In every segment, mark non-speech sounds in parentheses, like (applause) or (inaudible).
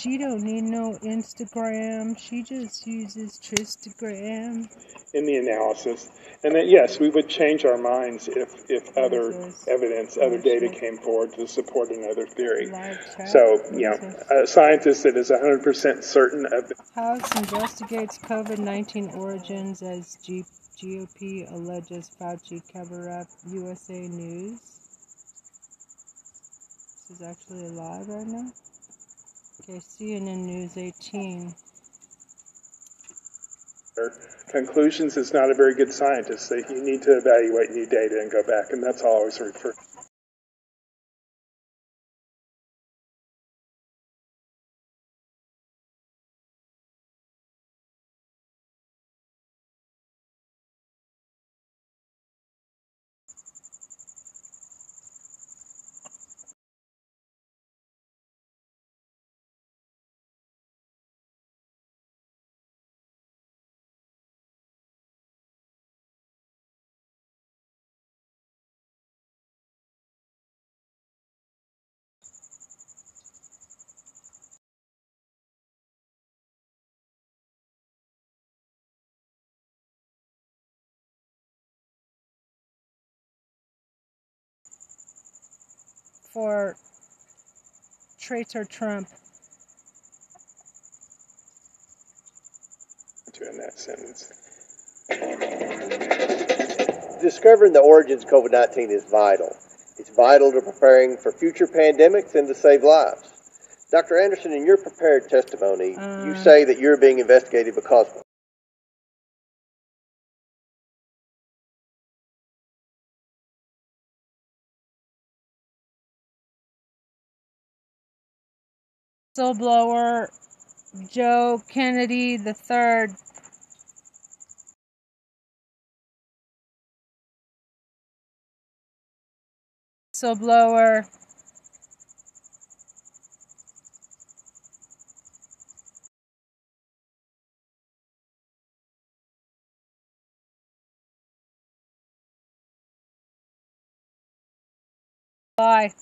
she don't need no Instagram. She just uses Tristagram. in the analysis. And that, yes, we would change our minds if, if other evidence, other data came forward to support another theory. So, you know, a scientist that is 100% certain of the House investigates COVID 19 origins as G- GOP alleges Fauci cover up USA News. This is actually live right now. Okay, CNN News 18. conclusions is not a very good scientist. That you need to evaluate new data and go back, and that's all I always refer. For traitor Trump. in that sentence. Discovering the origins of COVID 19 is vital. It's vital to preparing for future pandemics and to save lives. Dr. Andersen, in your prepared testimony, you Uh. say that you're being investigated because Whistleblower Joe Kennedy III. Whistleblower Bye.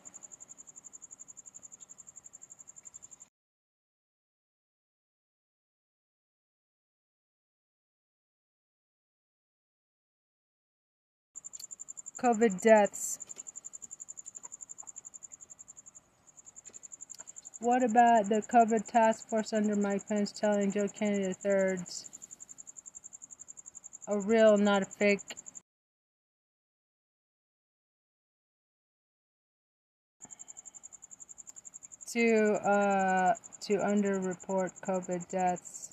COVID deaths. What about the COVID task force under Mike Pence telling Joe Kennedy III's a real, not a fake? To uh to underreport COVID deaths.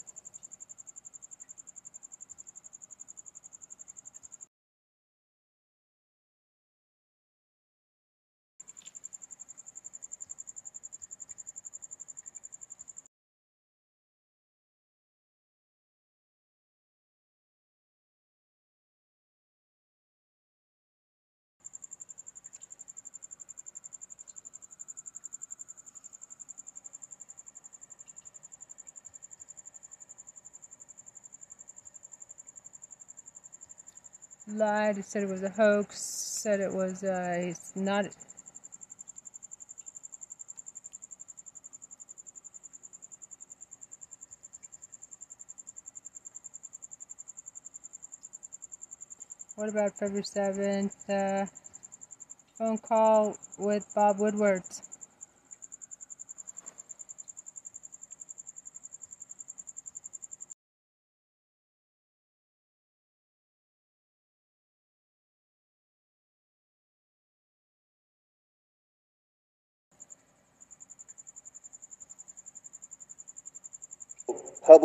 Lied, said it was a hoax, said it was uh, he's not. What about February 7th? Uh, phone call with Bob Woodward.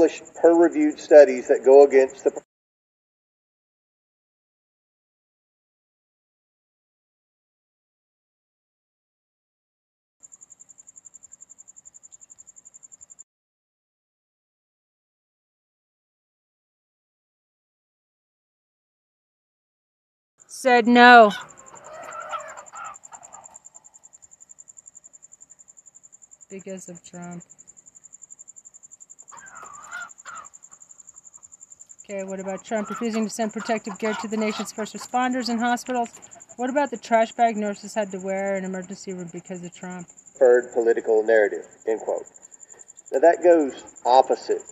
Published peer reviewed studies that go against the Said no. Because of Trump. Okay, what about Trump refusing to send protective gear to the nation's first responders and hospitals? What about the trash bag nurses had to wear in emergency room because of Trump? preferred political narrative. End quote. Now that goes opposite.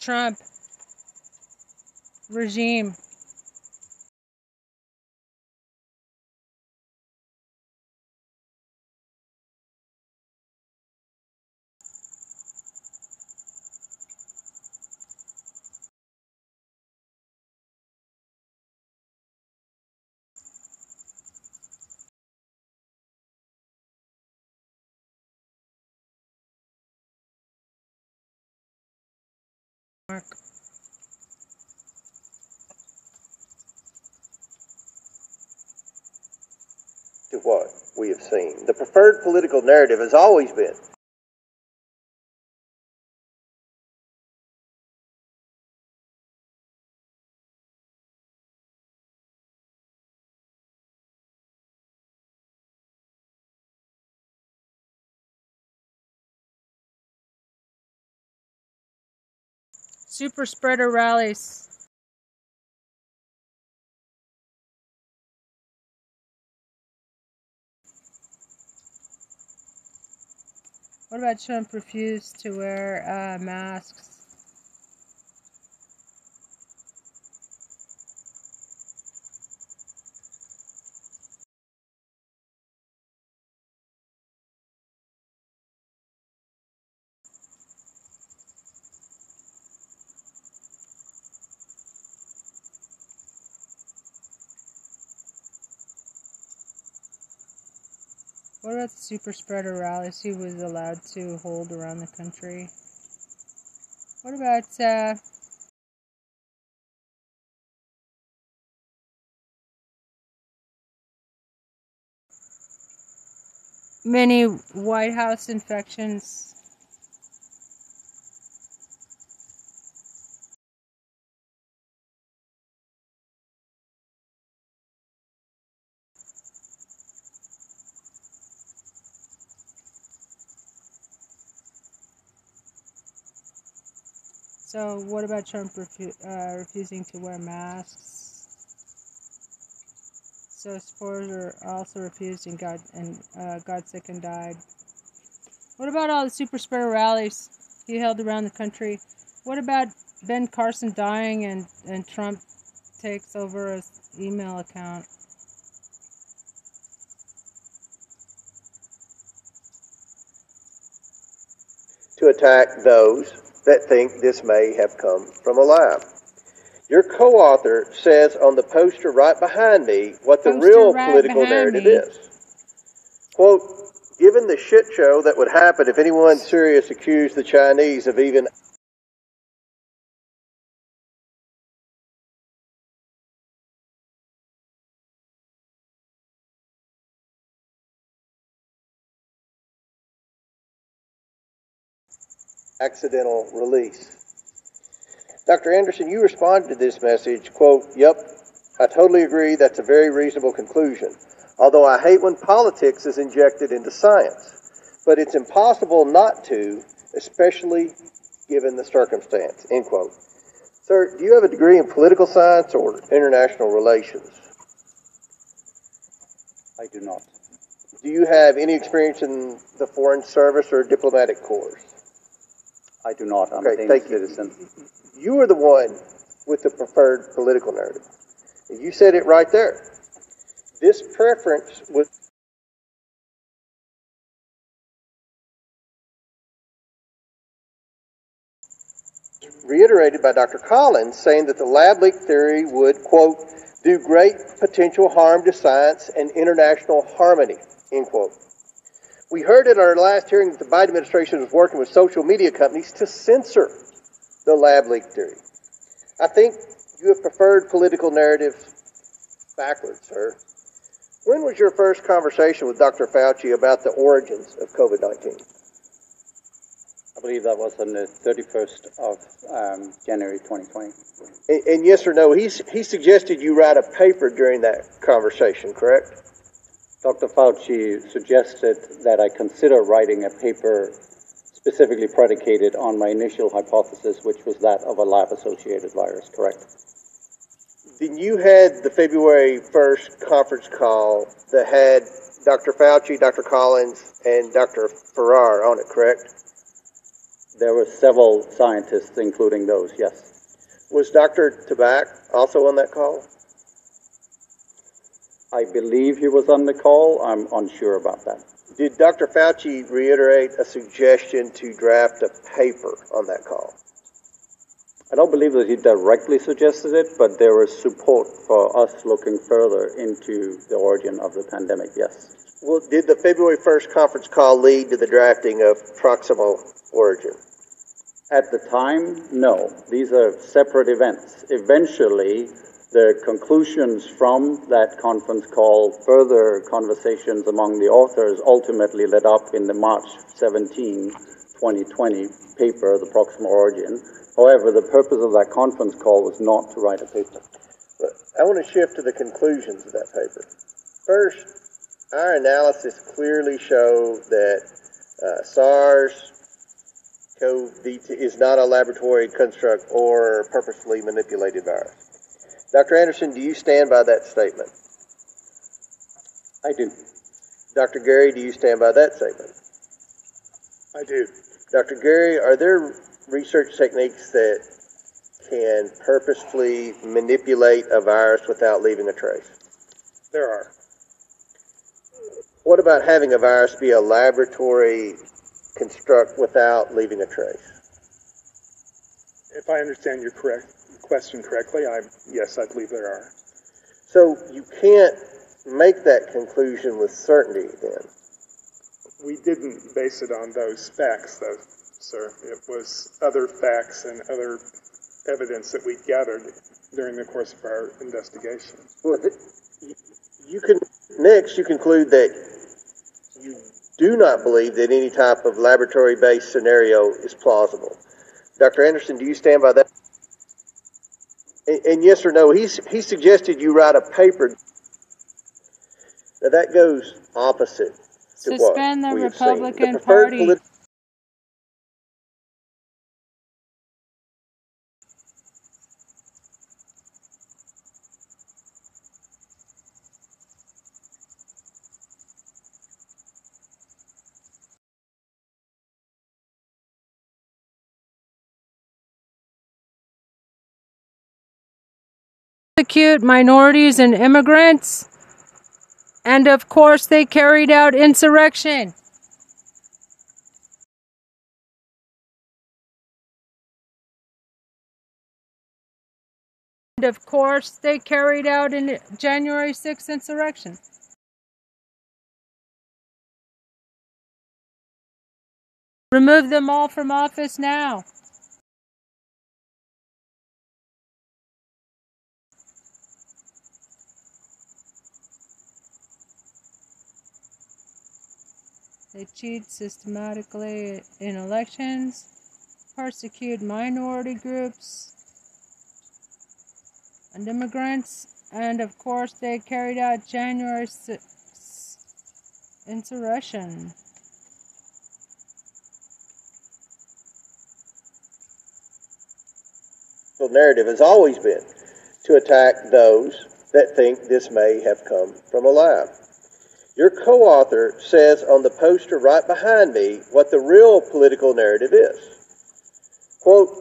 Trump regime. Mark. To what we have seen. The preferred political narrative has always been Super spreader rallies. What about Trump refused to wear uh, masks? Super spreader rallies he was allowed to hold around the country? What about uh, many White House infections? So, what about Trump refu- uh, refusing to wear masks? So, supporters also refused and got and uh, sick and died. What about all the super spreader rallies he held around the country? What about Ben Carson dying and, and Trump takes over his email account? to attack those that think this may have come from a lie. Your co-author says on the poster right behind me what the Poster real right political narrative me. is. Quote, given the shit show that would happen if anyone serious accused the Chinese of even accidental release. Dr. Andersen, you responded to this message, quote, Yep, I totally agree. That's a very reasonable conclusion. Although I hate when politics is injected into science. But it's impossible not to, especially given the circumstance, end quote. Sir, do you have a degree in political science or international relations? I do not. Do you have any experience in the Foreign Service or diplomatic corps? I do not. I'm Okay, a thank Danish you. citizen. You are the one with the preferred political narrative. You said it right there. This preference was reiterated by Dr. Collins, saying that the lab leak theory would, quote, do great potential harm to science and international harmony, end quote. We heard at our last hearing that the Biden administration was working with social media companies to censor the lab leak theory. I think you have preferred political narrative backwards, sir. When was your first conversation with Dr. Fauci about the origins of COVID 19? I believe that was on the 31st of um, January 2020. And, and yes or no, he's, he suggested you write a paper during that conversation, correct? Dr. Fauci suggested that I consider writing a paper specifically predicated on my initial hypothesis, which was that of a lab-associated virus, correct? Then you had the February 1st conference call that had Dr. Fauci, Dr. Collins, and Dr. Farrar on it, correct? There were several scientists, including those, yes. Was Dr. Tabak also on that call? I believe he was on the call. I'm unsure about that. Did Dr. Fauci reiterate a suggestion to draft a paper on that call? I don't believe that he directly suggested it, but there was support for us looking further into the origin of the pandemic, yes. Well, did the February 1st conference call lead to the drafting of proximal origin? At the time, no. These are separate events. Eventually, the conclusions from that conference call, further conversations among the authors ultimately led up in the March 17, 2020 paper, The Proximal Origin. However, the purpose of that conference call was not to write a paper. I want to shift to the conclusions of that paper. First, our analysis clearly showed that uh, SARS CoV is not a laboratory construct or purposely manipulated virus. Dr. Andersen, do you stand by that statement? I do. Dr. Garry, do you stand by that statement? I do. Dr. Garry, are there research techniques that can purposefully manipulate a virus without leaving a trace? There are. What about having a virus be a laboratory construct without leaving a trace? If I understand your correct question correctly, I yes, I believe there are. So you can't make that conclusion with certainty then. We didn't base it on those facts, though, sir. It was other facts and other evidence that we gathered during the course of our investigation. Well, you can next you conclude that you do not believe that any type of laboratory-based scenario is plausible. Dr. Andersen, do you stand by that? And, and yes or no, he's, he suggested you write a paper. Now that goes opposite to what Suspend the we have seen. Republican Party. polit- persecute minorities and immigrants. And of course, they carried out insurrection. And of course, they carried out in January 6th insurrection. Remove them all from office now. They cheat systematically in elections, persecute minority groups and immigrants, and of course, they carried out January 6th insurrection. The narrative has always been to attack those that think this may have come from a lab. Your co author says on the poster right behind me what the real political narrative is. Quote,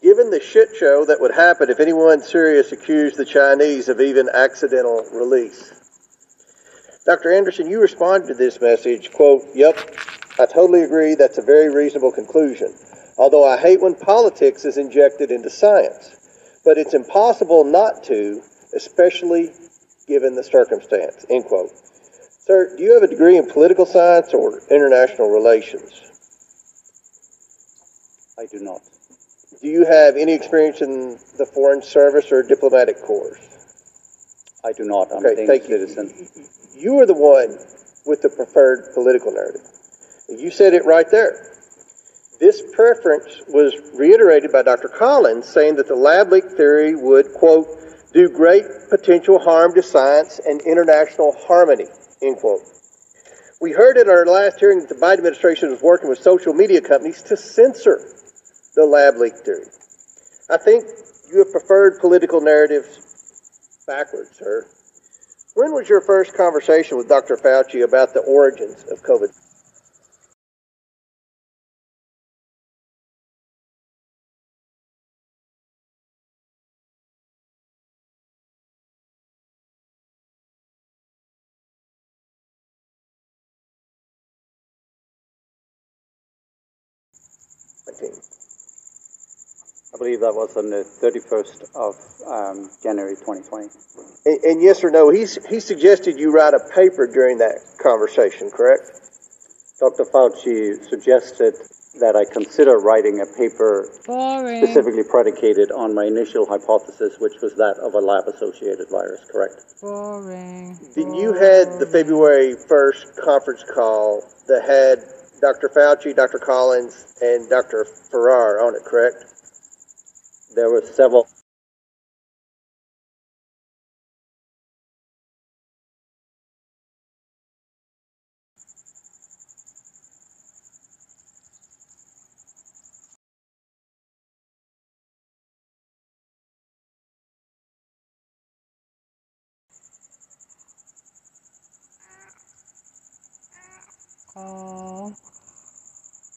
given the shit show that would happen if anyone serious accused the Chinese of even accidental release. Dr. Andersen, you responded to this message, quote, yep, I totally agree that's a very reasonable conclusion. Although I hate when politics is injected into science. But it's impossible not to, especially given the circumstance, end quote. Sir, do you have a degree in political science or international relations? I do not. Do you have any experience in the Foreign Service or diplomatic corps? I do not. I'm Okay, a thank Danish you. citizen. You are the one with the preferred political narrative. You said it right there. This preference was reiterated by Dr. Collins, saying that the lab leak theory would, quote, do great potential harm to science and international harmony, end quote. We heard at our last hearing that the Biden administration was working with social media companies to censor the lab leak theory. I think you have preferred political narratives backwards, sir. When was your first conversation with Dr. Fauci about the origins of COVID? I believe that was on the 31st of um, January 2020. And, and yes or no, he's, he suggested you write a paper during that conversation, correct? Dr. Fauci suggested that I consider writing a paper Boring. specifically predicated on my initial hypothesis, which was that of a lab-associated virus, correct? Boring. Then you had the February 1st conference call that had Dr. Fauci, Dr. Collins, and Dr. Farrar on it, correct? There were several Call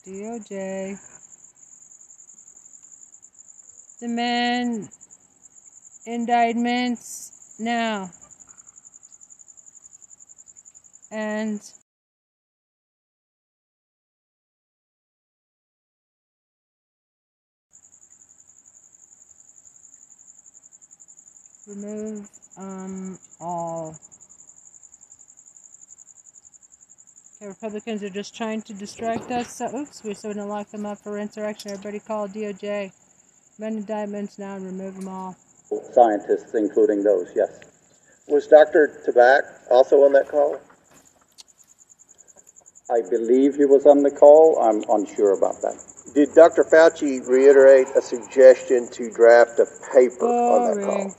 DOJ. Demand indictments now. And remove um all Okay, Republicans are just trying to distract us. So, oops, we're so gonna lock them up for insurrection. Everybody call DOJ. Men diamonds now and remove them all. scientists, including those, yes. Was Dr. Tabak also on that call? I believe he was on the call. I'm unsure about that. Did Dr. Fauci reiterate a suggestion to draft a paper on that call?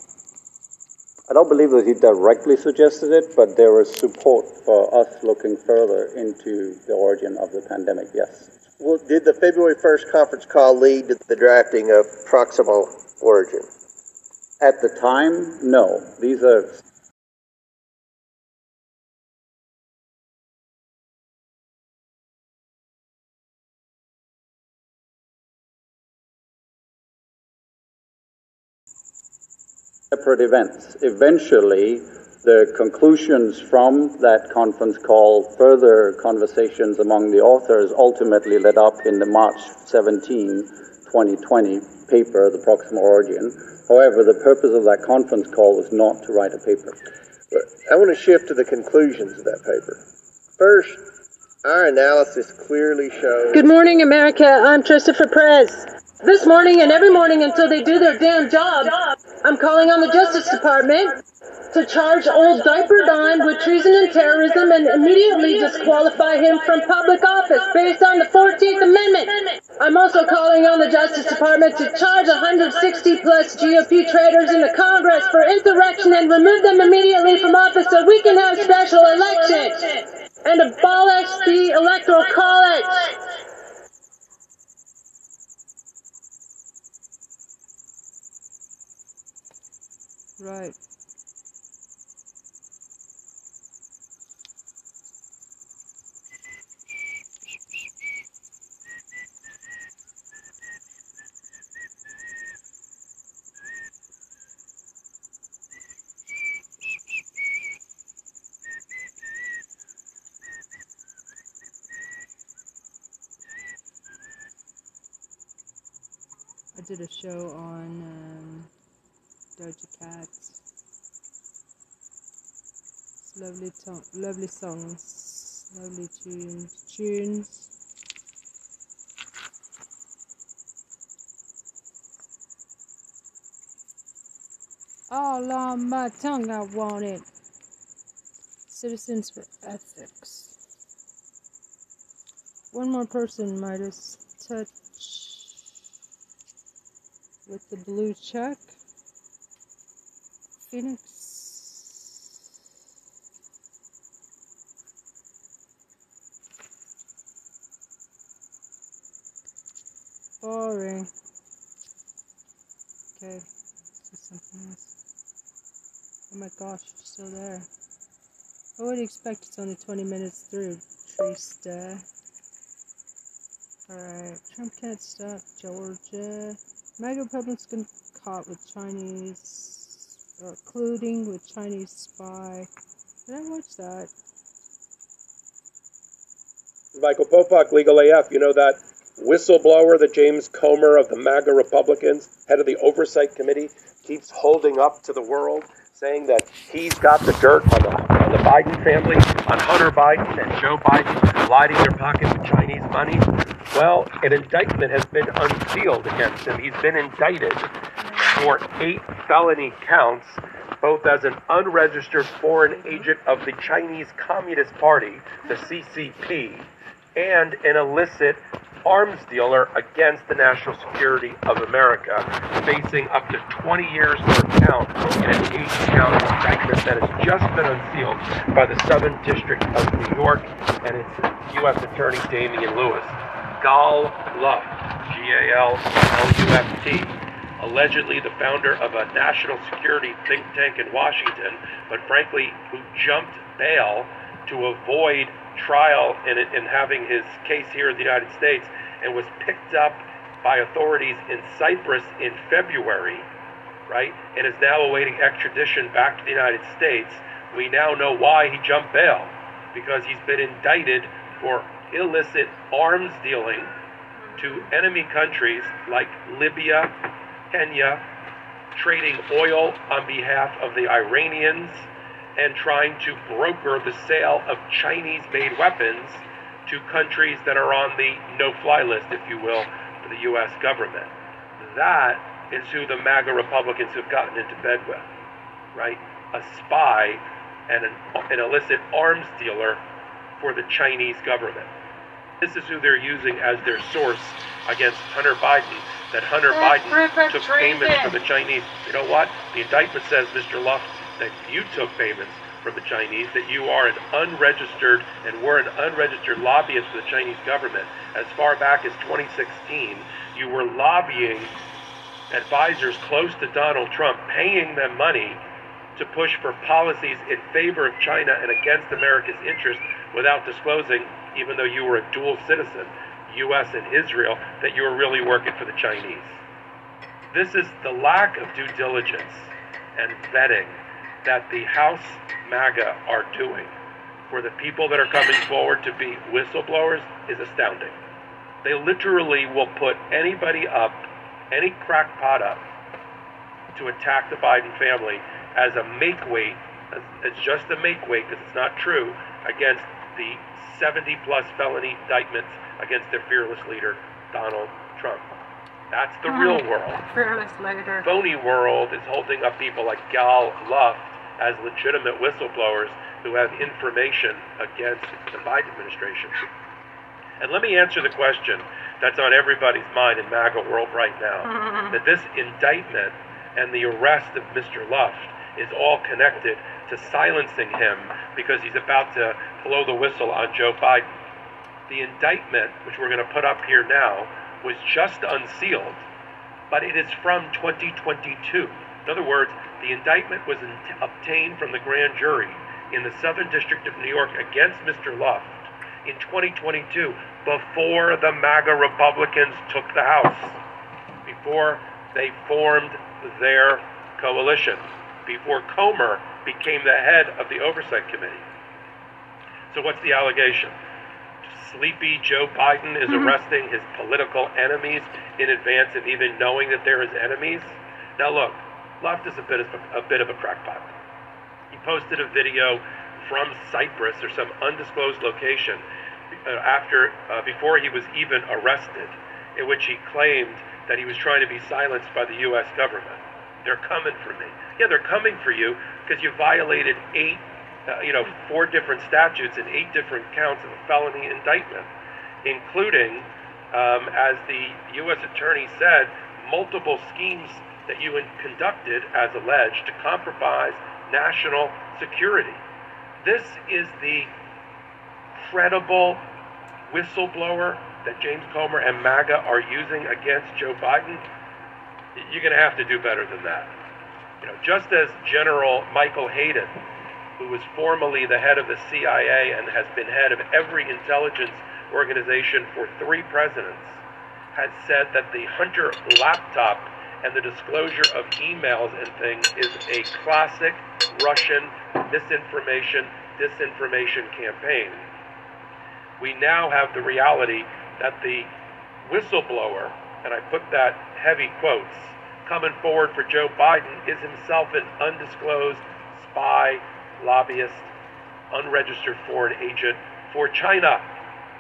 I don't believe that he directly suggested it, but there was support for us looking further into the origin of the pandemic, yes. Well, did the February 1st conference call lead to the drafting of proximal origin? At the time, no. These are separate events. Eventually, the conclusions from that conference call, further conversations among the authors, ultimately led up in the March 17, 2020 paper, The Proximal Origin. However, the purpose of that conference call was not to write a paper. I want to shift to the conclusions of that paper. First, our analysis clearly shows Good morning, America. I'm Christopher Perez. This morning and every morning until they do their damn job, I'm calling on the Justice Department to charge old Diaper Don with treason and terrorism and immediately disqualify him from public office based on the 14th Amendment. I'm also calling on the Justice Department to charge 160 plus GOP traitors in the Congress for insurrection and remove them immediately from office so we can have special elections and abolish the Electoral College. Right. I did a show on um, Doja Cat's lovely to- lovely songs, lovely tunes, tunes. All on my tongue, I want it. Citizens for Ethics. One more person, Meidas. Touch with the blue check. Phoenix. Boring. Okay, something else. Oh my gosh, it's still there. I would expect it's only 20 minutes through, Trista. Alright, Trump can't stop Georgia. MAGA Republicans caught with Chinese, uh, or colluding with Chinese spy. Did I watch that? Michael Popak, Legal AF, you know that whistleblower, the James Comer of the MAGA Republicans, head of the Oversight Committee, keeps holding up to the world, saying that he's got the dirt on the, on the Biden family, on Hunter Biden and Joe Biden lighting their pockets with Chinese money. Well, an indictment has been unsealed against him. He's been indicted for eight felony counts, both as an unregistered foreign agent of the Chinese Communist Party, the CCP, and an illicit arms dealer against the national security of America, facing up to 20 years per count in an eight count indictment that has just been unsealed by the Southern District of New York and its U.S. Attorney Damian Lewis. Gal Luft, G A L L U F T, allegedly the founder of a national security think tank in Washington, but frankly, who jumped bail to avoid trial and, and having his case here in the United States and was picked up by authorities in Cyprus in February, right, and is now awaiting extradition back to the United States. We now know why he jumped bail because he's been indicted for illicit arms dealing to enemy countries like Libya, Kenya, trading oil on behalf of the Iranians and trying to broker the sale of Chinese made weapons to countries that are on the no fly list, if you will, for the U.S. government. That is who the MAGA Republicans have gotten into bed with, right? A spy and an, an illicit arms dealer for the Chinese government. This is who they're using as their source against Hunter Biden. That Hunter That's Biden took treason. payments from the Chinese. You know what? The indictment says, Mr. Luft, that you took payments from the Chinese, that you are an unregistered and were an unregistered lobbyist for the Chinese government. As far back as 2016, you were lobbying advisors close to Donald Trump, paying them money to push for policies in favor of China and against America's interests without disclosing, even though you were a dual citizen, U.S. and Israel, that you were really working for the Chinese. This is the lack of due diligence and vetting that the House MAGA are doing for the people that are coming forward to be whistleblowers is astounding. They literally will put anybody up, any crackpot up, to attack the Biden family as a make weight. It's just a make weight because it's not true against the 70 plus felony indictments against their fearless leader, Donald Trump. That's the real world. Fearless later. Phony world is holding up people like Gal Luft as legitimate whistleblowers who have information against the Biden administration. And let me answer the question that's on everybody's mind in MAGA world right now (laughs) that this indictment and the arrest of Mr. Luft is all connected to silencing him because he's about to blow the whistle on Joe Biden. The indictment, which we're going to put up here now, was just unsealed, but it is from 2022. In other words, the indictment was in- obtained from the grand jury in the Southern District of New York against Mr. Luft in 2022 before the MAGA Republicans took the House, before they formed their coalition, before Comer became the head of the Oversight Committee. So, what's the allegation? Sleepy Joe Biden is arresting his political enemies in advance of even knowing that they're his enemies. Now, look, Luft is a bit of a, a bit of a crackpot. He posted a video from Cyprus or some undisclosed location uh, after uh, before he was even arrested, in which he claimed that he was trying to be silenced by the U.S. government. They're coming for me. Yeah, they're coming for you because you violated eight, uh, you know, four different statutes and eight different counts of a felony indictment, including, um, as the U.S. attorney said, multiple schemes that you conducted, as alleged, to compromise national security. This is the credible whistleblower that James Comer and MAGA are using against Joe Biden, you're going to have to do better than that. You know, just as General Michael Hayden, who was formerly the head of the CIA and has been head of every intelligence organization for three presidents, had said that the Hunter laptop and the disclosure of emails and things is a classic Russian misinformation, disinformation campaign. We now have the reality that the whistleblower, and I put that heavy quotes, coming forward for Joe Biden is himself an undisclosed spy, lobbyist, unregistered foreign agent for China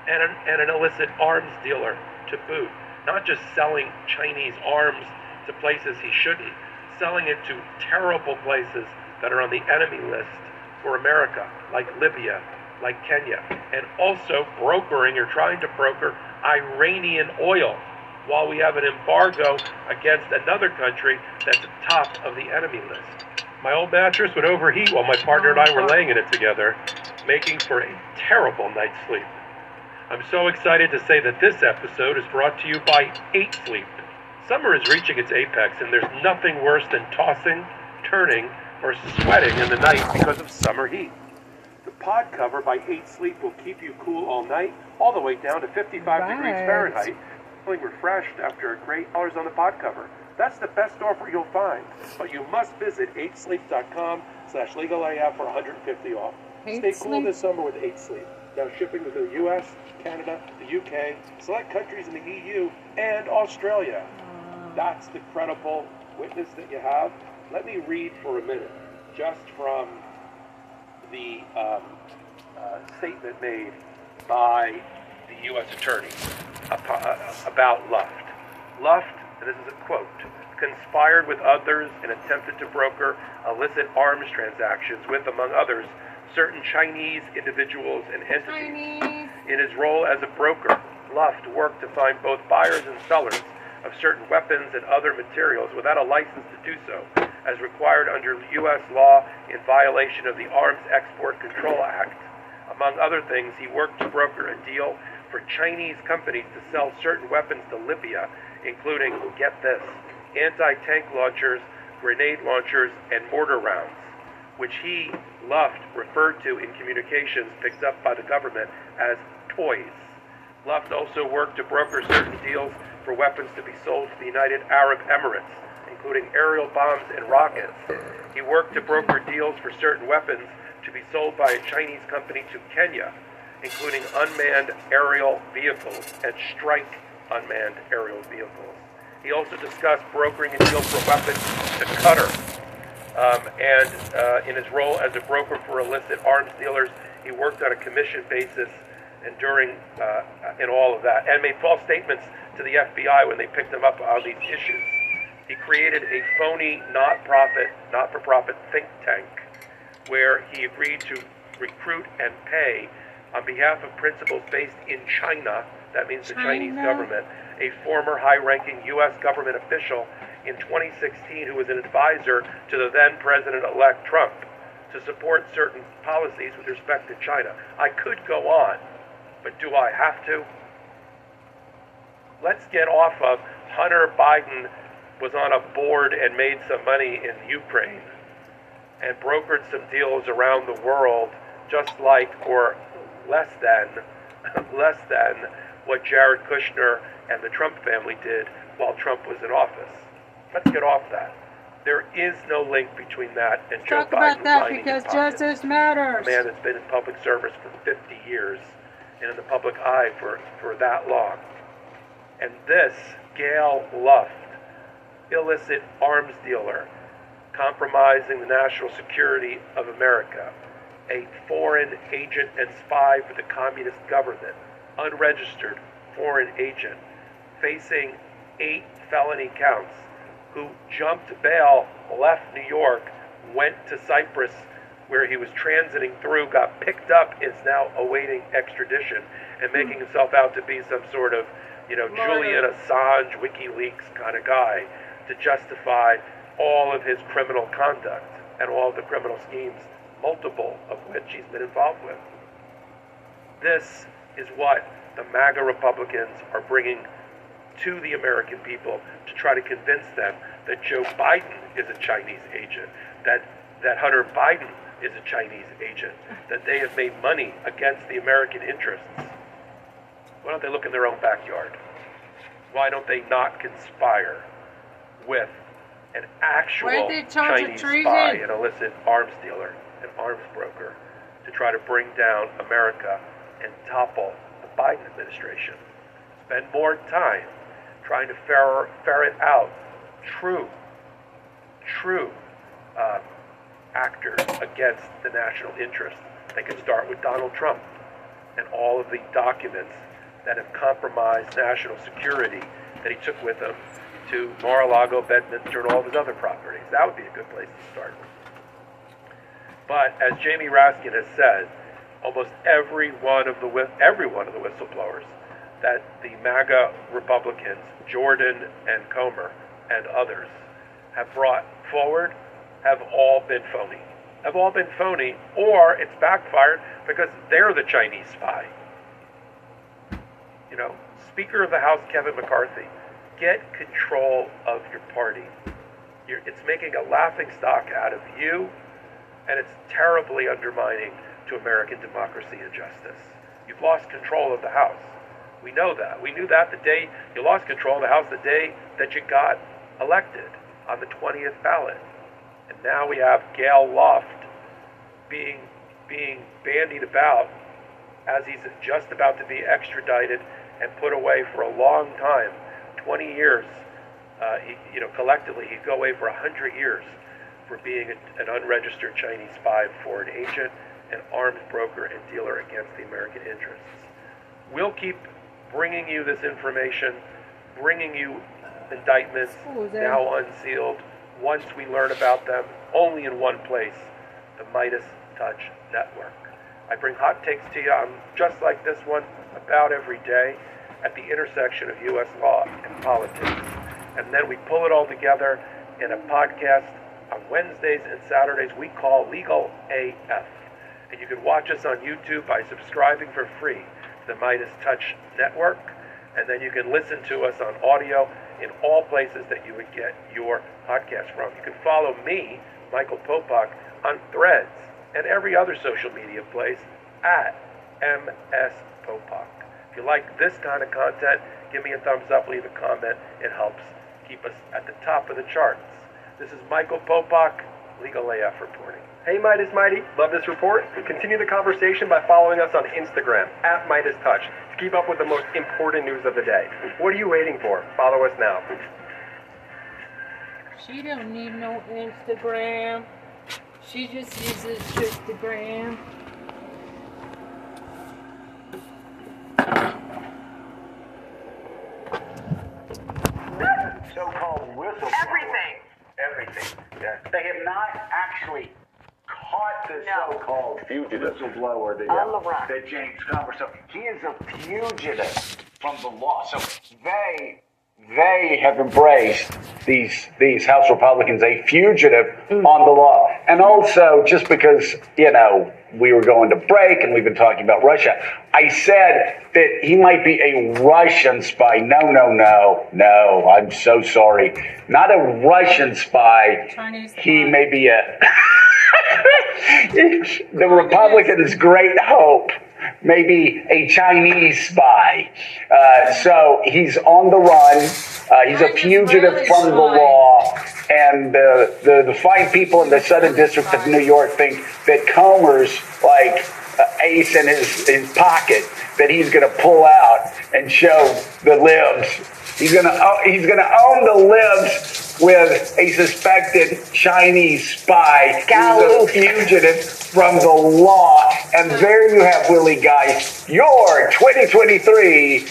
and an, and an illicit arms dealer to boot. Not just selling Chinese arms to places he shouldn't, selling it to terrible places that are on the enemy list for America, like Libya, like Kenya, and also brokering or trying to broker Iranian oil while we have an embargo against another country that's at the top of the enemy list. My old mattress would overheat while my partner and I were laying in it together, making for a terrible night's sleep. I'm so excited to say that this episode is brought to you by 8 Sleep. Summer is reaching its apex, and there's nothing worse than tossing, turning, or sweating in the night because of summer heat. The pod cover by 8 Sleep will keep you cool all night, all the way down to 55 degrees Fahrenheit, feeling refreshed after a great hours on the pod cover. That's the best offer you'll find, but you must visit 8sleep.com slash legalaf for 150 off. 8 Stay cool this summer with 8 Sleep. Now shipping within the U.S., Canada, the UK, select countries in the EU, and Australia. That's the credible witness that you have. Let me read for a minute, just from the um, uh, statement made by U.S. Attorney uh, about Luft. Luft, and this is a quote, conspired with others and attempted to broker illicit arms transactions with, among others, certain Chinese individuals and entities. Chinese. In his role as a broker, Luft worked to find both buyers and sellers of certain weapons and other materials without a license to do so, as required under U.S. law in violation of the Arms Export Control Act. Among other things, he worked to broker a deal for Chinese companies to sell certain weapons to Libya, including, get this, anti tank launchers, grenade launchers, and mortar rounds which he, Luft, referred to in communications picked up by the government as toys. Luft also worked to broker certain deals for weapons to be sold to the United Arab Emirates, including aerial bombs and rockets. He worked to broker deals for certain weapons to be sold by a Chinese company to Kenya, including unmanned aerial vehicles and strike unmanned aerial vehicles. He also discussed brokering a deal for weapons to Qatar, um, and uh, in his role as a broker for illicit arms dealers, he worked on a commission basis and during uh, in all of that, and made false statements to the FBI when they picked him up on these issues. He created a phony, not-profit, not-for-profit think tank where he agreed to recruit and pay on behalf of principals based in China. That means the Chinese government, a former high-ranking U.S. government official in 2016 who was an advisor to the then president-elect Trump to support certain policies with respect to China. I could go on, but do I have to? Let's get off of Hunter Biden was on a board and made some money in Ukraine and brokered some deals around the world just like or less than (laughs) less than what Jared Kushner and the Trump family did while Trump was in office. Let's get off that. There is no link between that and Joe Talk Biden about that because justice matters. A man that's been in public service for 50 years and in the public eye for, for that long. And this, Gail Luft, illicit arms dealer, compromising the national security of America, a foreign agent and spy for the communist government, unregistered foreign agent, facing eight felony counts, who jumped bail, left New York, went to Cyprus, where he was transiting through, got picked up, is now awaiting extradition, and hmm. making himself out to be some sort of, you know, Julian Assange, WikiLeaks kind of guy to justify all of his criminal conduct and all of the criminal schemes, multiple of which he's been involved with. This is what the MAGA Republicans are bringing to the American people to try to convince them that Joe Biden is a Chinese agent, that, that Hunter Biden is a Chinese agent, that they have made money against the American interests. Why don't they look in their own backyard? Why don't they not conspire with an actual Why did they charge of Chinese spy, an illicit arms dealer, an arms broker, to try to bring down America and topple the Biden administration? Spend more time trying to ferret, out true, true uh, actors against the national interest. They could start with Donald Trump and all of the documents that have compromised national security that he took with him to Mar-a-Lago, Bedminster, and all of his other properties. That would be a good place to start. But as Jamie Raskin has said, almost every one of the every one of the whistleblowers that the MAGA Republicans, Jordan and Comer and others, have brought forward have all been phony. Have all been phony, or it's backfired because they're the Chinese spy. You know, Speaker of the House Kevin McCarthy, get control of your party. You're, it's making a laughing stock out of you, and it's terribly undermining to American democracy and justice. You've lost control of the House. We know that. We knew that the day you lost control of the House, the day that you got elected on the 20th ballot. And now we have Gal Luft being being bandied about as he's just about to be extradited and put away for a long time, 20 years. Uh, he, you know, collectively, he'd go away for 100 years for being an unregistered Chinese spy, foreign agent, an arms broker and dealer against the American interests. We'll keep bringing you this information, bringing you indictments now unsealed once we learn about them, only in one place, the Meidas Touch Network. I bring hot takes to you on just like this one about every day at the intersection of U.S. law and politics. And then we pull it all together in a podcast Wednesdays and Saturdays we call Legal AF. And you can watch us on YouTube by subscribing for free to the Meidas Touch Network. And then you can listen to us on audio in all places that you would get your podcast from. You can follow me, Michael Popok, on Threads and every other social media place at MS Popok. If you like this kind of content, give me a thumbs up, leave a comment. It helps keep us at the top of the charts. This is Michael Popok, Legal AF reporting. Hey Meidas Mighty, love this report? Continue the conversation by following us on Instagram, at Meidas Touch, to keep up with the most important news of the day. What are you waiting for? Follow us now. She don't need no Instagram. She just uses Instagram. so-called whistleblower. Everything. Everything. Yeah. They have not actually caught the No. so-called Fugitive. whistleblower, the, On the run. the James Comer. So he is a fugitive from the law. So they they have embraced these these House Republicans a fugitive hmm. on the law, and also just because you know we were going to break and we've been talking about Russia, I said that he might be a Russian spy. No, no, no, no. I'm so sorry. Not a Russian spy. Chinese He spy. may be a (laughs) the Republicans' great hope. Maybe a Chinese spy. Uh, so he's on the run. Uh, he's a fugitive from the law. And uh, the, the fine people in the Southern District of New York think that Comer's like uh, ace in his, his pocket that he's going to pull out and show the libs. He's going to he's going to own the libs with a suspected Chinese spy who's a fugitive from the law. And there you have, Willie Geist, your 2023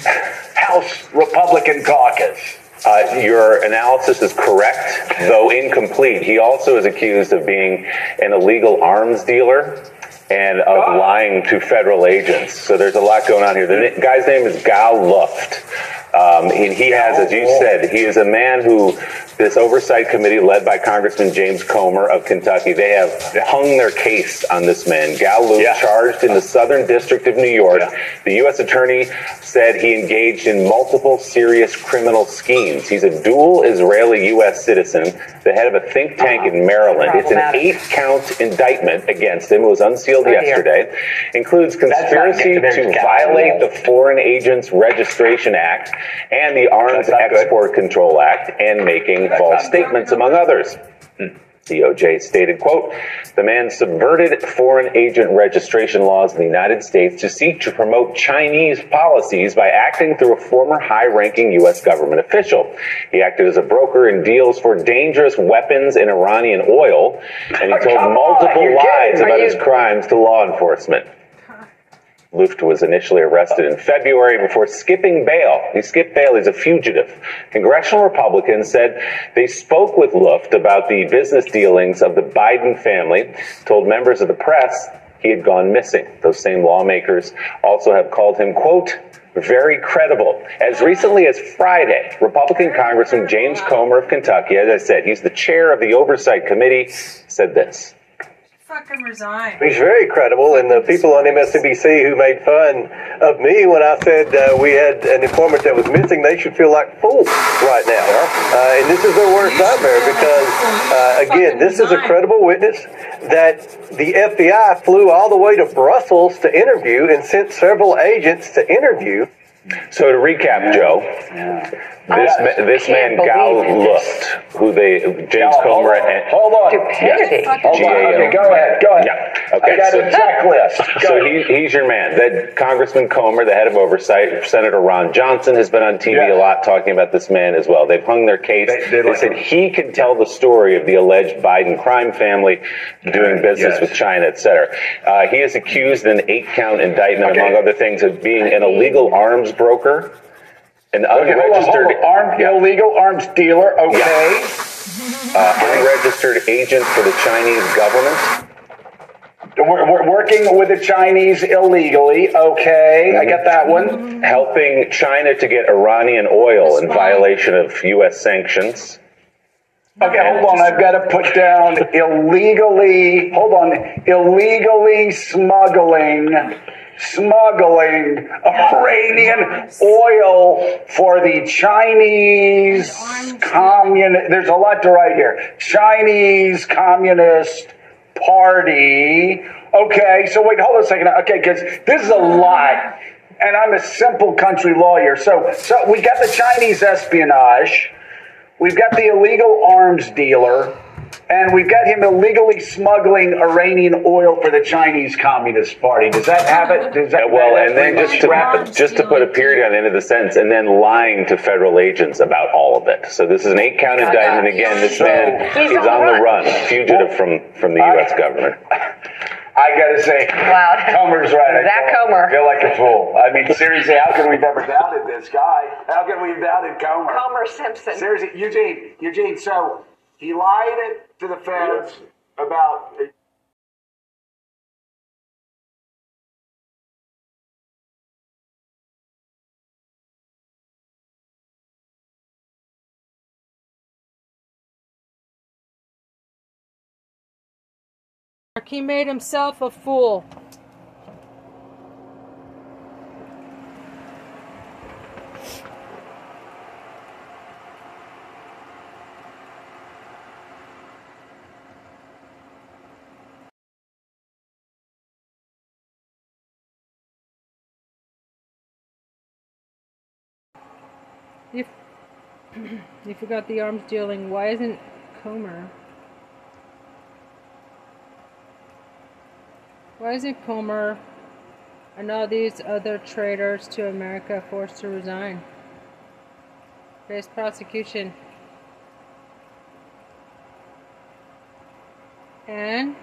House Republican caucus. Uh, your analysis is correct, though incomplete. He also is accused of being an illegal arms dealer and of lying to federal agents. So there's a lot going on here. The guy's name is Gal Luft. Um, and he has, as you said, he is a man who this oversight committee led by Congressman James Comer of Kentucky, they have hung their case on this man. Gal Yeah. charged in the Southern District of New York. Yeah. The U.S. attorney said he engaged in multiple serious criminal schemes. He's a dual Israeli U.S. citizen, the head of a think tank in Maryland. It's an eight count indictment against him. It was unsealed Oh, dear. yesterday. Includes conspiracy to violate the. Foreign Agents Registration Act and the Arms That's not good. Export Control Act and making false statements, among others. Hmm. DOJ stated, quote, the man subverted foreign agent registration laws in the United States to seek to promote Chinese policies by acting through a former high-ranking U.S. government official. He acted as a broker in deals for dangerous weapons and Iranian oil, and he told multiple lies about his crimes to law enforcement. Luft was initially arrested in February before skipping bail. He skipped bail. He's a fugitive. Congressional Republicans said they spoke with Luft about the business dealings of the Biden family, told members of the press he had gone missing. Those same lawmakers also have called him, quote, very credible. As recently as Friday, Republican Congressman James Comer of Kentucky, as I said, he's the chair of the Oversight Committee, said this. Fucking resign. He's very credible, and the people on MSNBC who made fun of me when I said uh, we had an informant that was missing, they should feel like fools right now. Uh, and this is their worst nightmare because, uh, again, this is a credible witness that the FBI flew all the way to Brussels to interview and sent several agents to interview. So to recap, Joe, this ma- this man can't Gal believe who they James Hold Comer on. and Hold on. Stupidity. Hold on. Okay, go ahead. Go ahead. Yeah. Okay, I got so- a checklist. (laughs) So he, he's your man. That Congressman Comer, the head of oversight, Senator Ron Johnson has been on TV Yes. a lot talking about this man as well. They've hung their case. They- they like said him. he can tell the story of the alleged Biden crime family doing business Yes. with China, et cetera. Uh, he is accused in an eight-count indictment, Okay. among other things, of being an illegal arms broker. An Okay, hold on, unregistered hold on. Armed, Yeah. illegal arms dealer. Okay. (laughs) uh, unregistered agent for the Chinese government. We're, we're working with the Chinese illegally. Okay, I get that one. helping China to get Iranian oil in violation of U.S. sanctions. Okay, hold on. I've got to put down illegally. Hold on. Illegally smuggling, smuggling Iranian oil for the Chinese communist. There's a lot to write here. Chinese Communist Party. Okay, so wait, hold on a second. Okay, because this is a lot. And I'm a simple country lawyer. So, so we got the Chinese espionage. We've got the illegal arms dealer, and we've got him illegally smuggling Iranian oil for the Chinese Communist Party. Does that have it? Does that, Uh, well, and then just to wrap it? just to put a period on the end of the sentence, and then lying to federal agents about all of it. So this is an eight-count indictment. Again, this So- man He's is on on the the run, fugitive from from the U.S. government. I gotta say, Wow. Comer's right. I That feel- Comer. feel like a fool. I mean, seriously, how can we have ever doubted this guy? How can we have doubted Comer? Comer Simpson. Seriously, Eugene, Eugene. So he lied to the feds about. He made himself a fool. You, (clears throat) you forgot the arms dealing. Why isn't Comer? Why isn't Comer and all these other traitors to America forced to resign? Face prosecution. And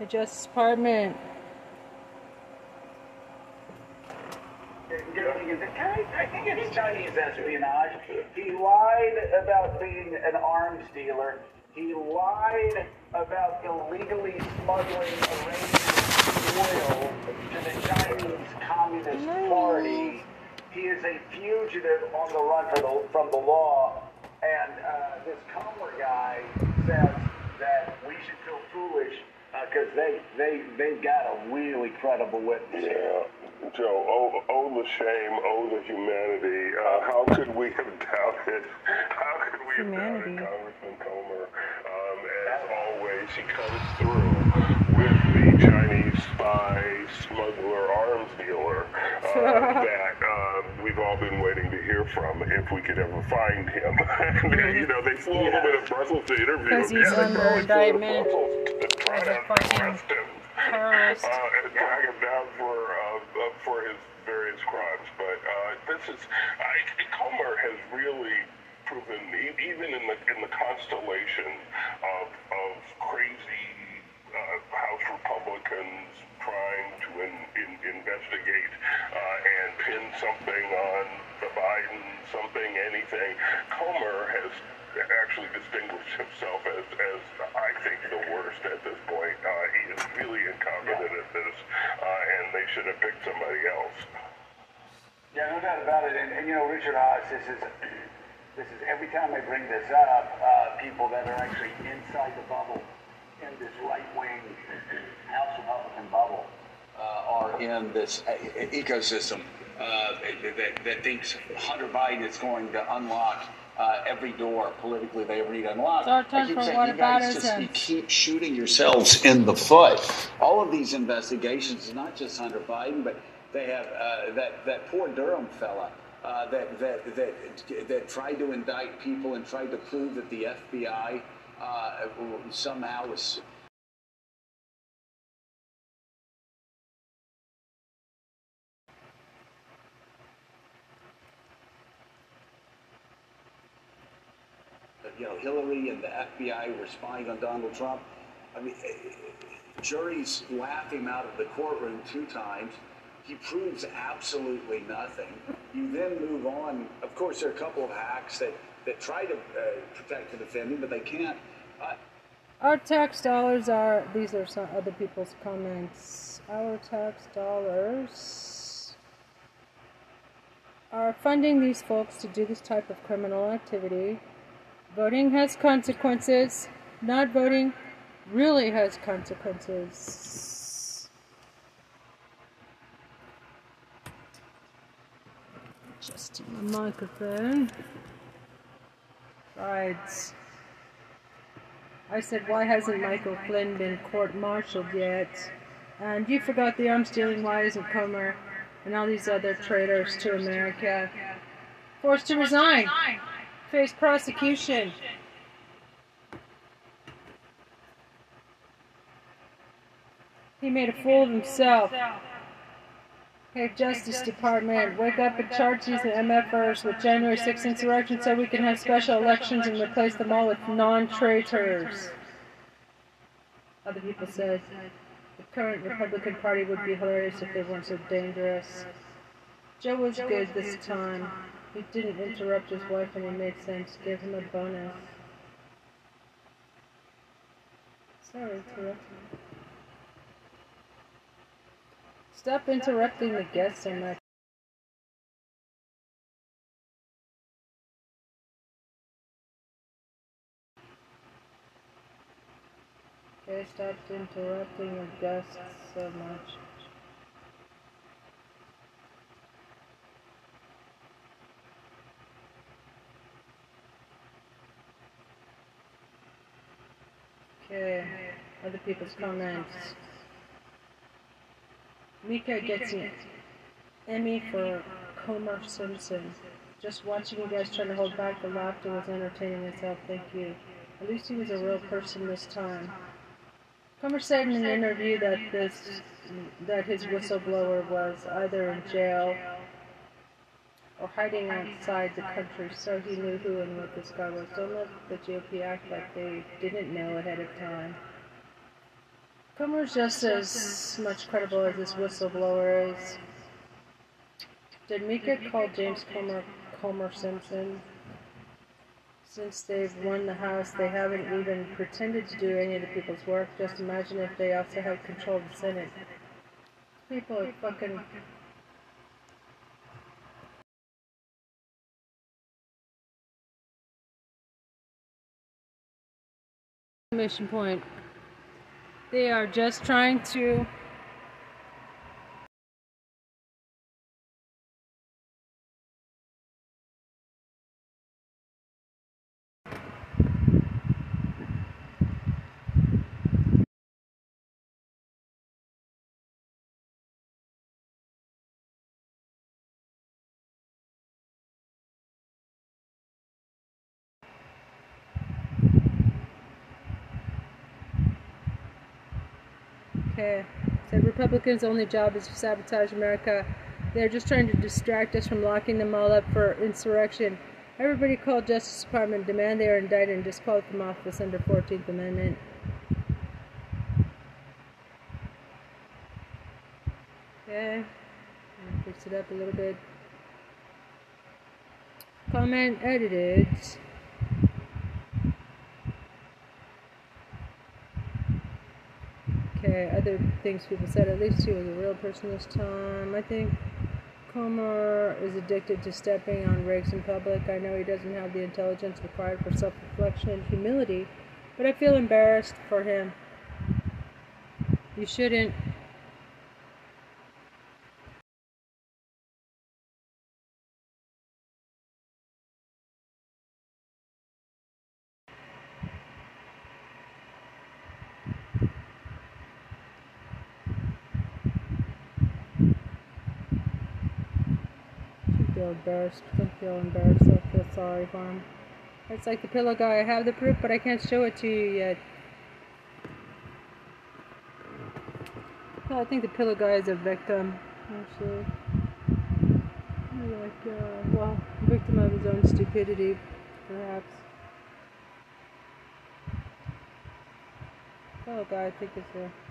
The Justice Department. I think it's Chinese espionage. He lied about being an arms dealer. He lied about illegally smuggling Iranian oil to the Chinese Communist Party. He is a fugitive on the run for the, from the law. And uh, this Comer guy says that we should feel foolish because they, they, they've got a really credible witness. Yeah. Joe, oh, oh the shame, oh the humanity. Uh, how could we have doubted? How could we Humanity. have doubted Congressman Comer? Um, as always, he comes through with the Chinese spy, smuggler, arms dealer uh, (laughs) that um, we've all been waiting to hear from if we could ever find him. (laughs) and, you know, they flew all the way to Brussels to interview him. Because he's Yeah, they under probably to indictment Brussels to try as a to fucking arrest him terrorist. uh, and drag him down for uh, uh, for his various crimes. But uh, this is I, Comer has really proven, even in the in the constellation of of crazy uh, House Republicans trying to in, in, investigate uh, and pin something on the Biden, something, anything. Comer has actually distinguished himself as, as I think, the worst at this point. Uh, he is really incompetent at this, uh, and they should have picked somebody else. Yeah, no doubt about it. And, and you know, Richard Haass, this is this is every time I bring this up, uh, people that are actually inside the bubble, in this right wing House Republican bubble, uh, are in this uh, ecosystem uh, that, that thinks Hunter Biden is going to unlock. Uh, every door politically they ever need to unlock. So our time I keep saying, you guys just you keep shooting yourselves in the foot. All of these investigations, not just Hunter Biden, but they have uh, that that poor Durham fella uh, that that that that tried to indict people and tried to prove that the FBI uh, somehow was. You know, Hillary and the FBI were spying on Donald Trump. I mean, eh, juries laugh him out of the courtroom two times. He proves absolutely nothing. You then move on. Of course, there are a couple of hacks that, that try to uh, protect and defend him, but they can't. Our tax dollars are, these are some other people's comments. Our tax dollars are funding these folks to do this type of criminal activity. Voting has consequences. Not voting really has consequences. Adjusting my microphone. Right. I said, why hasn't Michael Flynn been court-martialed yet? And you forgot the arms dealing why isn't Comer and all these other traitors to America forced to resign, face prosecution. He made a fool of himself. Hey, Justice Department, wake up and charge these MFers with January 6th insurrection so we can have special elections and replace them all with non-traitors. Other people said the current Republican Party would be hilarious if they weren't so dangerous. Joe was good this time. He didn't interrupt his wife and he made sense. Give him a bonus. Sorry, interrupting. Stop interrupting the guests so much. Okay, stop interrupting the guests so much. Okay, other people's comments. Mika gets an Emmy for Comer Simpson. Just watching you guys trying to hold back the laughter was entertaining itself. Thank you. At least he was a real person this time. Comer said in an interview that this that his whistleblower was either in jail or hiding outside the country so he knew who and what this guy was. Don't let the GOP act like they didn't know ahead of time. Comer's just as much credible as this whistleblower is. Did Mika call James Comer Comer Simpson? Since they've won the House, they haven't even pretended to do any of the people's work. Just imagine if they also had control of the Senate. People are fucking mission point. They are just trying to Okay. Said Republicans' only job is to sabotage America. They're just trying to distract us from locking them all up for insurrection. Everybody call Justice Department, demand they are indicted, and disqualify from office under 14th Amendment. Okay. Fix it up a little bit. Comment edited. Okay, other things people said. At least he was a real person this time. I think Comer is addicted to stepping on rakes in public. I know he doesn't have the intelligence required for self reflection and humility, but I feel embarrassed for him. You shouldn't. feel embarrassed. Don't feel embarrassed. I feel sorry for him. It's like the pillow guy. I have the proof, but I can't show it to you yet. Well, I think the pillow guy is a victim, actually. Like, uh, well, victim of his own stupidity, perhaps. Pillow guy, I think, is a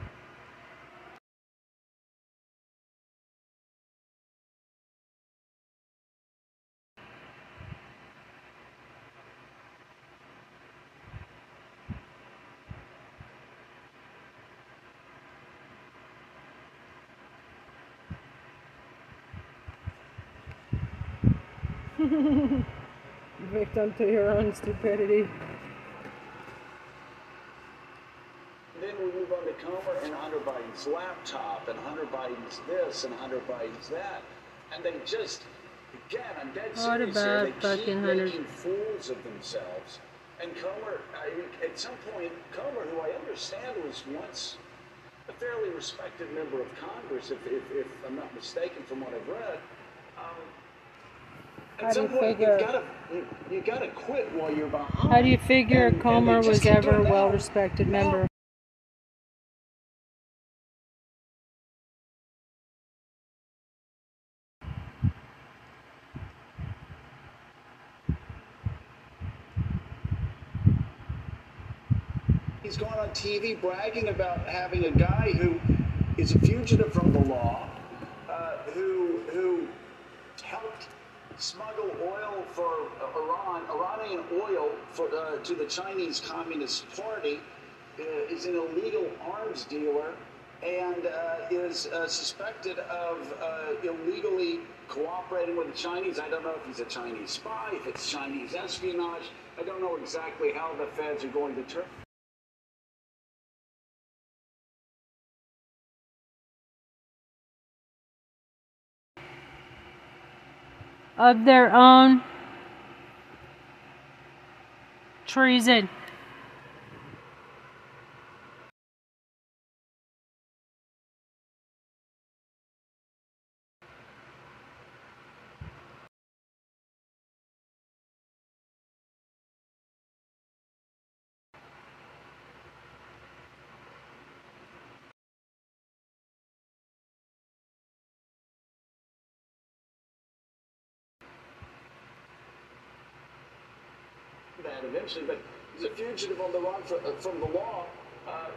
Victim to your own stupidity. Then we move on to Comer and Hunter Biden's laptop, and Hunter Biden's this, and Hunter Biden's that. And they just, again, I'm dead What serious here, about they keep fucking Hunter? making fools of themselves. And Comer, I mean, at some point, Comer, who I understand was once a fairly respected member of Congress, if, if, if I'm not mistaken from what I've read, um, How do you point, figure- you've got to you, you got to quit while you're behind. How do you figure And- Comer was ever a well respected member? He's gone on TV bragging about having a guy who is a fugitive from the law, uh, who who smuggle oil for Iran, Iranian oil for uh, to the Chinese Communist Party, uh, is an illegal arms dealer, and uh, is uh, suspected of uh, illegally cooperating with the Chinese. I don't know if he's a Chinese spy, if it's Chinese espionage. I don't know exactly how the feds are going to turn. Of their own treason. But he's a fugitive on the run for, uh, from the law uh,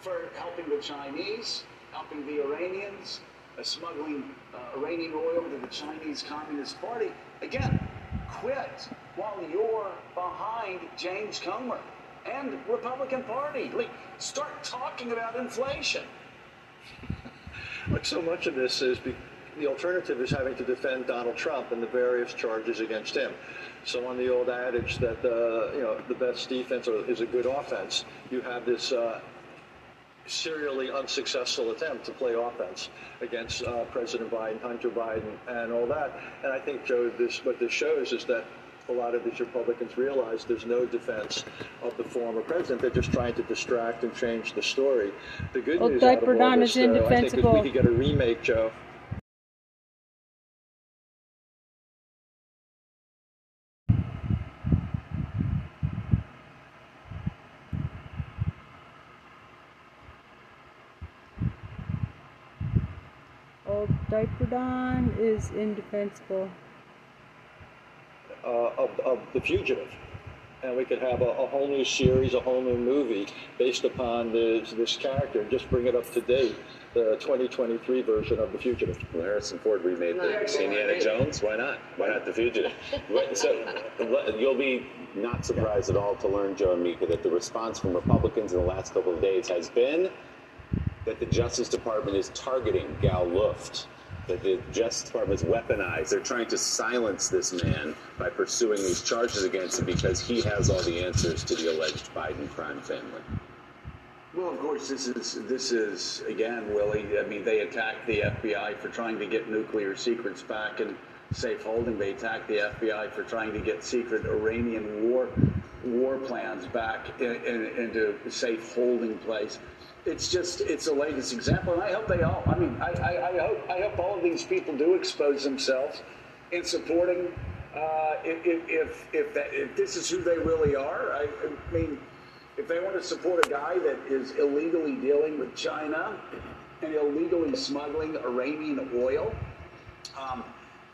for helping the Chinese, helping the Iranians, uh, smuggling uh, Iranian oil to the Chinese Communist Party. Again, quit while you're behind James Comer and Republican Party. Like, start talking about inflation. (laughs) Like so much of this is the alternative is having to defend Donald Trump and the various charges against him. So on the old adage that uh, you know the best defense is a good offense, you have this uh, serially unsuccessful attempt to play offense against uh, President Biden, Hunter Biden, and all that. And I think Joe, this what this shows is that a lot of these Republicans realize there's no defense of the former president. They're just trying to distract and change the story. The good Well, news out of all this, is though, I think, is indefensible. we could get a remake, Joe. Old Diaper Don is indefensible. uh, of, of The Fugitive. And we could have a, a whole new series, a whole new movie based upon this, this character and just bring it up to date, the 2023 version of The Fugitive. Well, Harrison Ford remade the Indiana Jones. Why not? Why not The Fugitive? So you'll be not surprised at all to learn, Joe and Mika, that the response from Republicans in the last couple of days has been that the Justice Department is targeting Gal Luft. That the Justice Department is weaponized. They're trying to silence this man by pursuing these charges against him because he has all the answers to the alleged Biden crime family. Well, of course, this is this is again, Willie. I mean, they attacked the FBI for trying to get nuclear secrets back in safe holding. They attacked the FBI for trying to get secret Iranian war war plans back in, in, into safe holding place. It's just it's the latest example, and I hope they all. I mean, I, I, I hope I hope all of these people do expose themselves in supporting. Uh, if, if if that, if this is who they really are, I, I mean if they want to support a guy that is illegally dealing with China and illegally smuggling Iranian oil, um,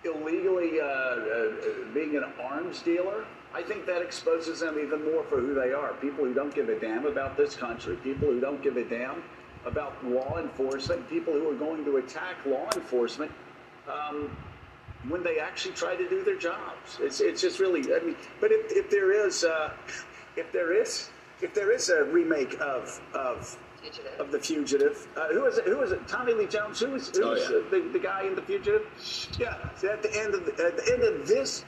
illegally uh, uh, being an arms dealer, I think that exposes them even more for who they are. People who don't give a damn about this country, people who don't give a damn about law enforcement, people who are going to attack law enforcement. Um, when they actually try to do their jobs, it's, it's just really. I mean, but if, if there is, uh, if there is, if there is a remake of of of the fugitive, uh, who is it? Who is it? Tommy Lee Jones. Who is who Oh, is, yeah. uh, the, the guy in the fugitive? Yeah. so at the end of the, at the end of this,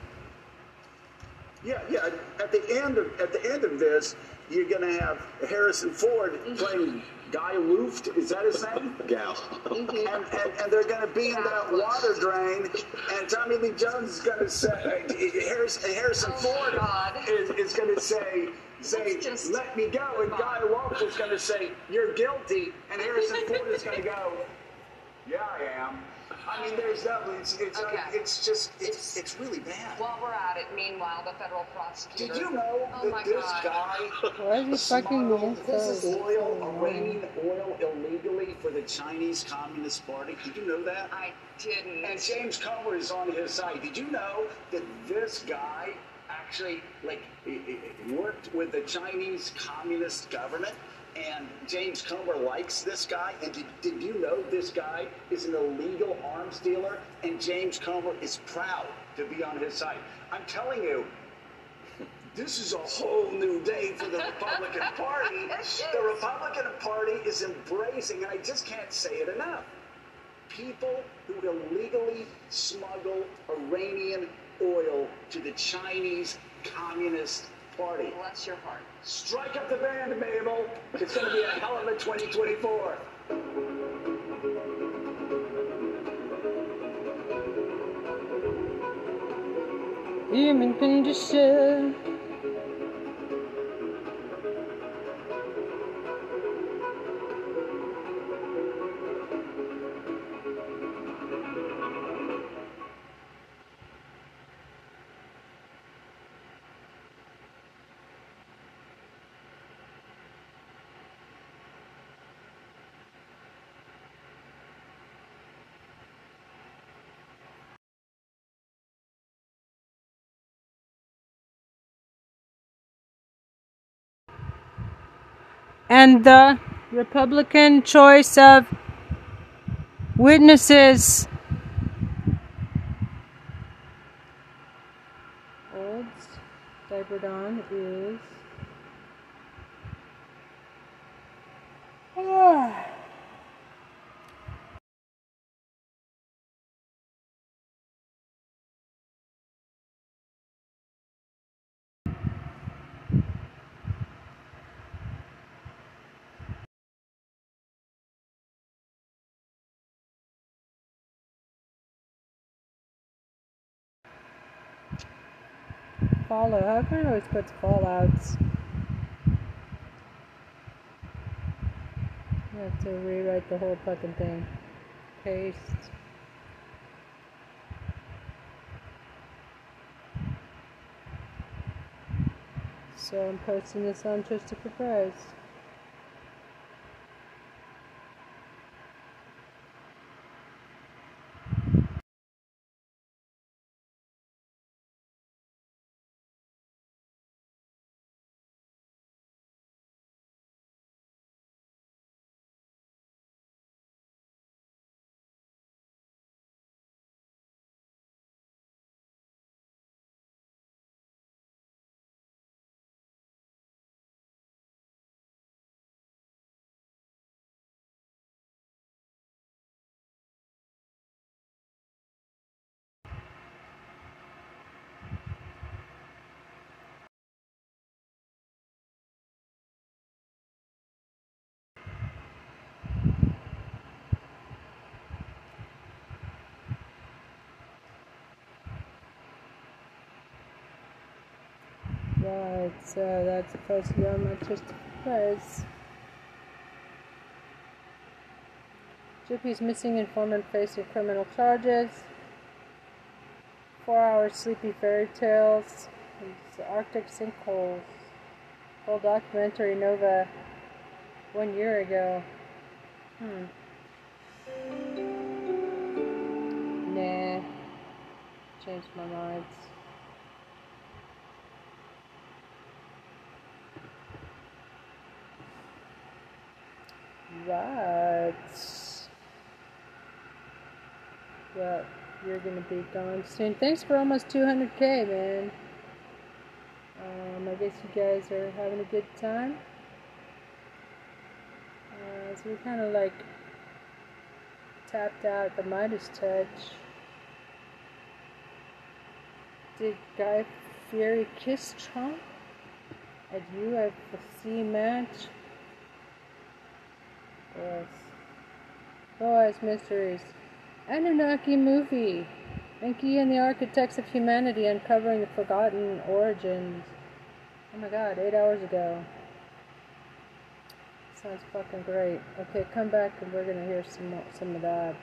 yeah, yeah. At the end of at the end of this, you're gonna have Harrison Ford mm-hmm. playing Guy Luft. Is that his name? (laughs) Gal. and, and, and they're going to be in that water drain, and Tommy Lee Jones is going to say, uh, uh, Harrison, Harrison Ford is, is going to say, say, let me go, and Guy Luft is going to say, you're guilty, and Harrison Ford is going to go, yeah, I am. I mean, there's that. It's it's Okay. like, it's just it's it's really bad. While we're at it, meanwhile, the federal prosecutor. Did you know Oh that this God. guy Why is he fucking me smuggled this so? oil, Iranian oil, illegally for the Chinese Communist Party? Did you know that? I didn't. And James Comer is on his side. Did you know that this guy actually like he- he worked with the Chinese Communist government? And James Comer likes this guy. And did, did you know this guy is an illegal arms dealer? And James Comer is proud to be on his side. I'm telling you, this is a whole new day for the Republican (laughs) Party. The Republican Party is embracing, and I just can't say it enough people who illegally smuggle Iranian oil to the Chinese Communist Party. Bless your heart. Strike up the band, Mabel. It's going to be a hell of a 2024. Human condition. And the Republican choice of witnesses. Olds Diaper is. Ah. Fallout. How come it always puts fallouts? I have to rewrite the whole fucking thing. Paste. So I'm posting this on Christopher Price. So that's posted on my Christopher Price. Jippy's missing informant facing criminal charges. Four hour sleepy fairy tales. Arctic sinkholes. Full documentary Nova one year ago. Hmm. Nah. Changed my mind. Right. But you're gonna be gone soon. Thanks for almost 200k, man. Um, I guess you guys are having a good time. Uh, so we kind of like tapped out the Meidas touch. Did Guy Fieri kiss Trump at UFC match? Yes. Oh, Boys, mysteries. Anunnaki movie. Enki and the Architects of Humanity uncovering the forgotten origins. Oh my god, eight hours ago. Sounds fucking great. Okay, come back and we're gonna hear some some of that.